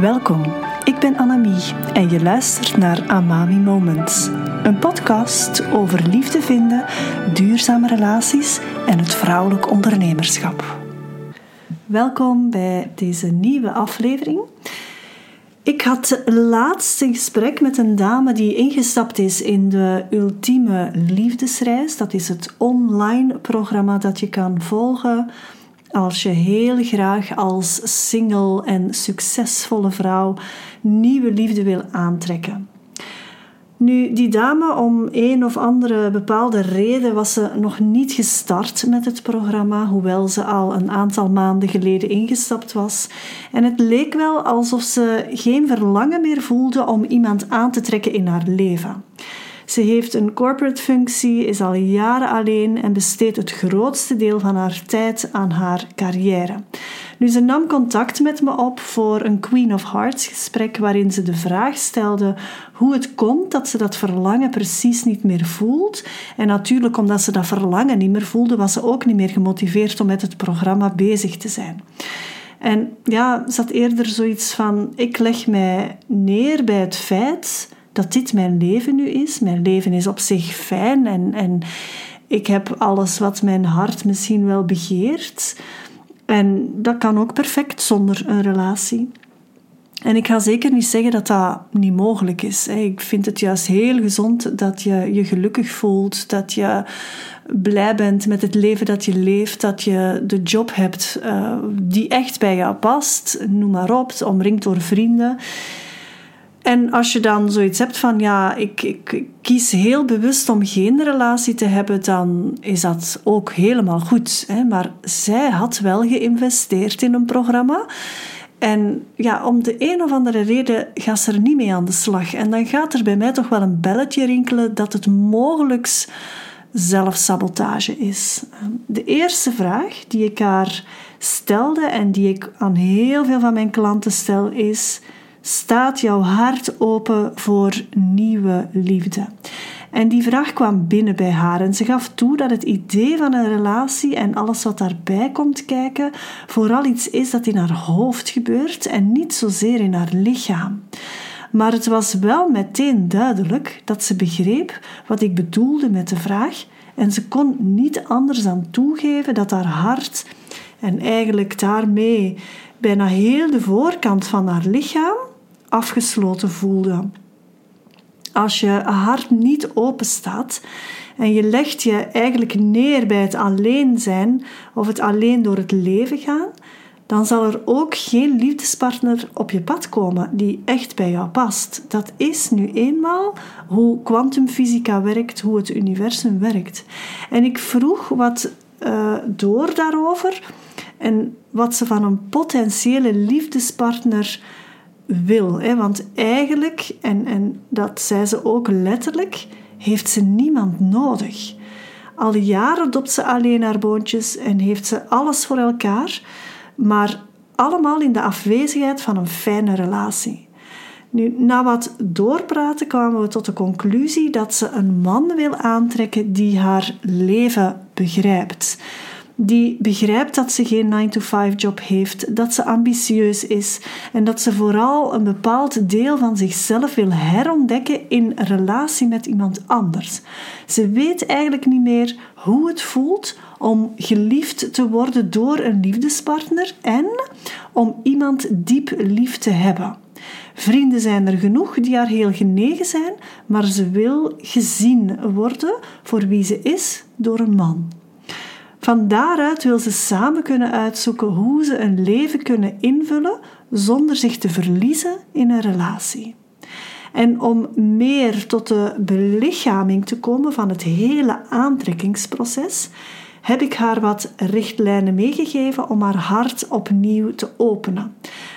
Welkom, ik ben Annemie en je luistert naar Amami Moments. Een podcast over liefde vinden, duurzame relaties en het vrouwelijk ondernemerschap. Welkom bij deze nieuwe aflevering. Ik had laatst een gesprek met een dame die ingestapt is in de Ultieme Liefdesreis. Dat is het online programma dat je kan volgen als je heel graag als single en succesvolle vrouw nieuwe liefde wil aantrekken. Nu, die dame, om een of andere bepaalde reden, was ze nog niet gestart met het programma, hoewel ze al een aantal maanden geleden ingestapt was. En het leek wel alsof ze geen verlangen meer voelde om iemand aan te trekken in haar leven. Ze heeft een corporate functie, is al jaren alleen en besteedt het grootste deel van haar tijd aan haar carrière. Nu, ze nam contact met me op voor een Queen of Hearts gesprek waarin ze de vraag stelde hoe het komt dat ze dat verlangen precies niet meer voelt. En natuurlijk, omdat ze dat verlangen niet meer voelde, was ze ook niet meer gemotiveerd om met het programma bezig te zijn. En ja, ze had eerder zoiets van: ik leg mij neer bij het feit dat dit mijn leven nu is. Mijn leven is op zich fijn en, en ik heb alles wat mijn hart misschien wel begeert. En dat kan ook perfect zonder een relatie. En ik ga zeker niet zeggen dat dat niet mogelijk is. Ik vind het juist heel gezond dat je je gelukkig voelt, dat je blij bent met het leven dat je leeft, dat je de job hebt uh, die echt bij jou past, noem maar op, omringd door vrienden. En als je dan zoiets hebt van, ja, ik, ik, kies heel bewust om geen relatie te hebben, dan is dat ook helemaal goed. Hè? Maar zij had wel geïnvesteerd in een programma. En ja, om de een of andere reden gaat ze er niet mee aan de slag. En dan gaat er bij mij toch wel een belletje rinkelen dat het mogelijk zelfsabotage is. De eerste vraag die ik haar stelde en die ik aan heel veel van mijn klanten stel is staat jouw hart open voor nieuwe liefde? En die vraag kwam binnen bij haar en ze gaf toe dat het idee van een relatie en alles wat daarbij komt kijken vooral iets is dat in haar hoofd gebeurt en niet zozeer in haar lichaam. Maar het was wel meteen duidelijk dat ze begreep wat ik bedoelde met de vraag en ze kon niet anders dan toegeven dat haar hart en eigenlijk daarmee bijna heel de voorkant van haar lichaam afgesloten voelde. Als je hart niet open staat en je legt je eigenlijk neer bij het alleen zijn of het alleen door het leven gaan, dan zal er ook geen liefdespartner op je pad komen die echt bij jou past. Dat is nu eenmaal hoe kwantumfysica werkt, hoe het universum werkt. En ik vroeg wat uh, door daarover en wat ze van een potentiële liefdespartner wil. Hè? Want eigenlijk, en, en dat zei ze ook letterlijk, heeft ze niemand nodig. Al jaren dopt ze alleen haar boontjes en heeft ze alles voor elkaar, maar allemaal in de afwezigheid van een fijne relatie. Nu, na wat doorpraten kwamen we tot de conclusie dat ze een man wil aantrekken die haar leven begrijpt die begrijpt dat ze geen 9-to-5 job heeft, dat ze ambitieus is en dat ze vooral een bepaald deel van zichzelf wil herontdekken in relatie met iemand anders. Ze weet eigenlijk niet meer hoe het voelt om geliefd te worden door een liefdespartner en om iemand diep lief te hebben. Vrienden zijn er genoeg die haar heel genegen zijn, maar ze wil gezien worden voor wie ze is door een man. Van daaruit wil ze samen kunnen uitzoeken hoe ze een leven kunnen invullen zonder zich te verliezen in een relatie. En om meer tot de belichaming te komen van het hele aantrekkingsproces, heb ik haar wat richtlijnen meegegeven om haar hart opnieuw te openen.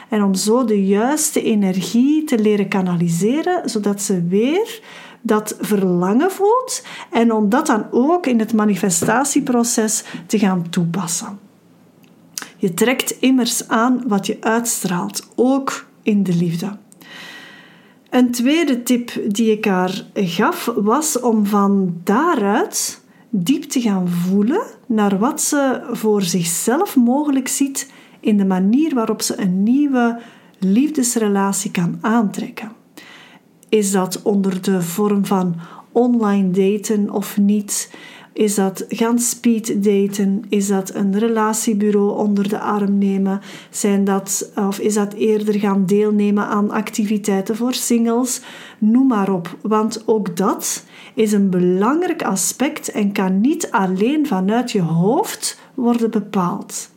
En om zo de juiste energie te leren kanaliseren, zodat ze weer dat verlangen voelt en om dat dan ook in het manifestatieproces te gaan toepassen. Je trekt immers aan wat je uitstraalt, ook in de liefde. Een tweede tip die ik haar gaf was om van daaruit diep te gaan voelen naar wat ze voor zichzelf mogelijk ziet in de manier waarop ze een nieuwe liefdesrelatie kan aantrekken. Is dat onder de vorm van online daten of niet? Is dat gaan speed daten? Is dat een relatiebureau onder de arm nemen? Zijn dat, of is dat eerder gaan deelnemen aan activiteiten voor singles? Noem maar op, want ook dat is een belangrijk aspect en kan niet alleen vanuit je hoofd worden bepaald.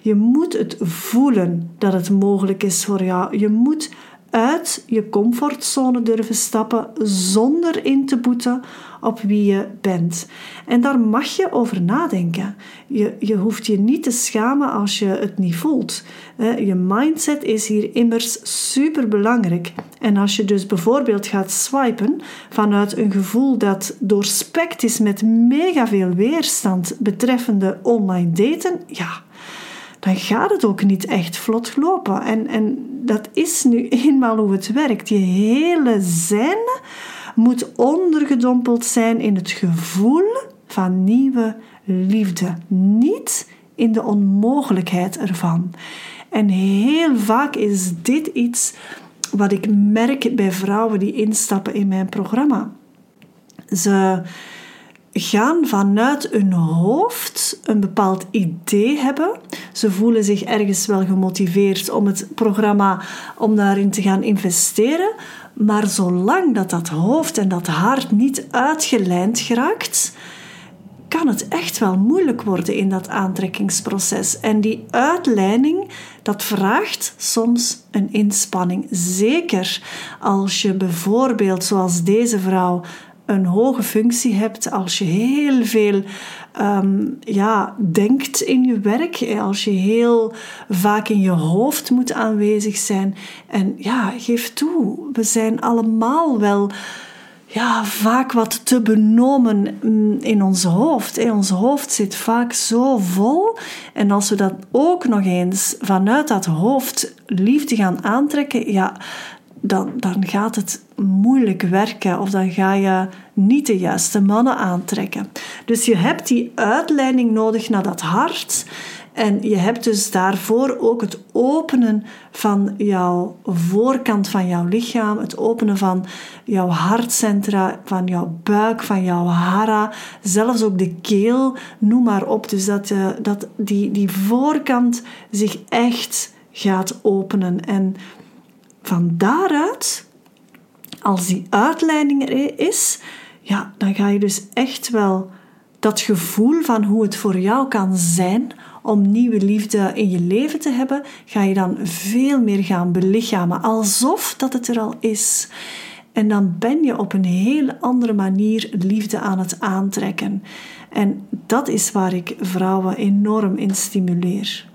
Je moet het voelen dat het mogelijk is voor jou. Je moet uit je comfortzone durven stappen zonder in te boeten op wie je bent. En daar mag je over nadenken. Je, je hoeft je niet te schamen als je het niet voelt. Je mindset is hier immers super belangrijk. En als je dus bijvoorbeeld gaat swipen vanuit een gevoel dat doorspekt is met mega veel weerstand betreffende online daten, ja dan gaat het ook niet echt vlot lopen. En, en dat is nu eenmaal hoe het werkt. Je hele zijn moet ondergedompeld zijn in het gevoel van nieuwe liefde. Niet in de onmogelijkheid ervan. En heel vaak is dit iets wat ik merk bij vrouwen die instappen in mijn programma. Ze gaan vanuit hun hoofd een bepaald idee hebben. Ze voelen zich ergens wel gemotiveerd om het programma om daarin te gaan investeren. Maar zolang dat dat hoofd en dat hart niet uitgelijnd geraakt, kan het echt wel moeilijk worden in dat aantrekkingsproces. En die uitleiding, dat vraagt soms een inspanning. Zeker als je bijvoorbeeld, zoals deze vrouw, een hoge functie hebt, als je heel veel ehm, ja, denkt in je werk, als je heel vaak in je hoofd moet aanwezig zijn. En ja, geef toe, we zijn allemaal wel ja, vaak wat te benomen mm, in ons hoofd. In ons hoofd zit vaak zo vol. En als we dat ook nog eens vanuit dat hoofd liefde gaan aantrekken, ja, dan, dan gaat het moeilijk werken of dan ga je niet de juiste mannen aantrekken. Dus je hebt die uitleiding nodig naar dat hart. En je hebt dus daarvoor ook het openen van jouw voorkant van jouw lichaam, het openen van jouw hartcentra, van jouw buik, van jouw hara, zelfs ook de keel, noem maar op. Dus dat, uh, dat die, die voorkant zich echt gaat openen. En van daaruit, als die uitleiding er is, ja, dan ga je dus echt wel dat gevoel van hoe het voor jou kan zijn om nieuwe liefde in je leven te hebben, ga je dan veel meer gaan belichamen, alsof dat het er al is. En dan ben je op een hele andere manier liefde aan het aantrekken. En dat is waar ik vrouwen enorm in stimuleer.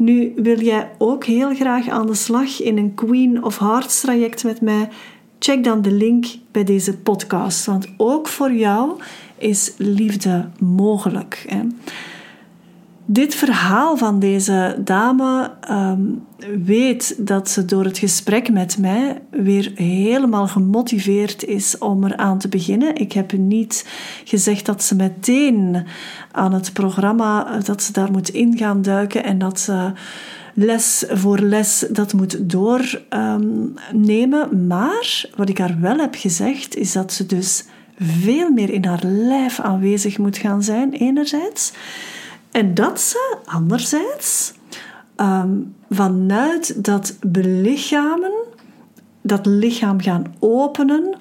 Nu wil jij ook heel graag aan de slag in een Queen of Hearts traject met mij? Check dan de link bij deze podcast, want ook voor jou is liefde mogelijk. Hè? Dit verhaal van deze dame ehm, weet dat ze door het gesprek met mij weer helemaal gemotiveerd is om eraan te beginnen. Ik heb niet gezegd dat ze meteen aan het programma dat ze daar moet in gaan duiken en dat ze les voor les dat moet doornemen. maar wat ik haar wel heb gezegd is dat ze dus veel meer in haar lijf aanwezig moet gaan zijn, enerzijds. En dat ze anderzijds ehm, vanuit dat belichamen, dat lichaam gaan openen,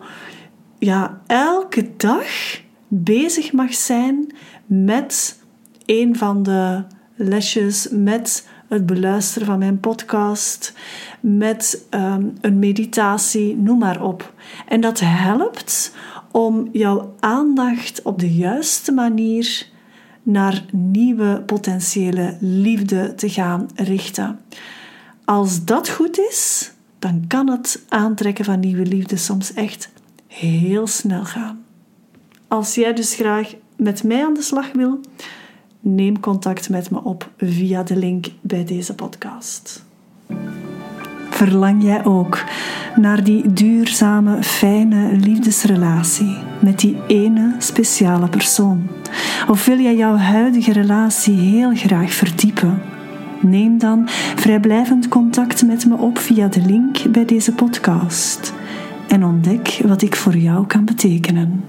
ja, elke dag bezig mag zijn met een van de lesjes, met het beluisteren van mijn podcast, met ehm, een meditatie, noem maar op. En dat helpt om jouw aandacht op de juiste manier naar nieuwe potentiële liefde te gaan richten. Als dat goed is, dan kan het aantrekken van nieuwe liefde soms echt heel snel gaan. Als jij dus graag met mij aan de slag wil, neem contact met me op via de link bij deze podcast. Verlang jij ook naar die duurzame, fijne liefdesrelatie met die ene speciale persoon? Of wil jij jouw huidige relatie heel graag verdiepen? Neem dan vrijblijvend contact met me op via de link bij deze podcast en ontdek wat ik voor jou kan betekenen.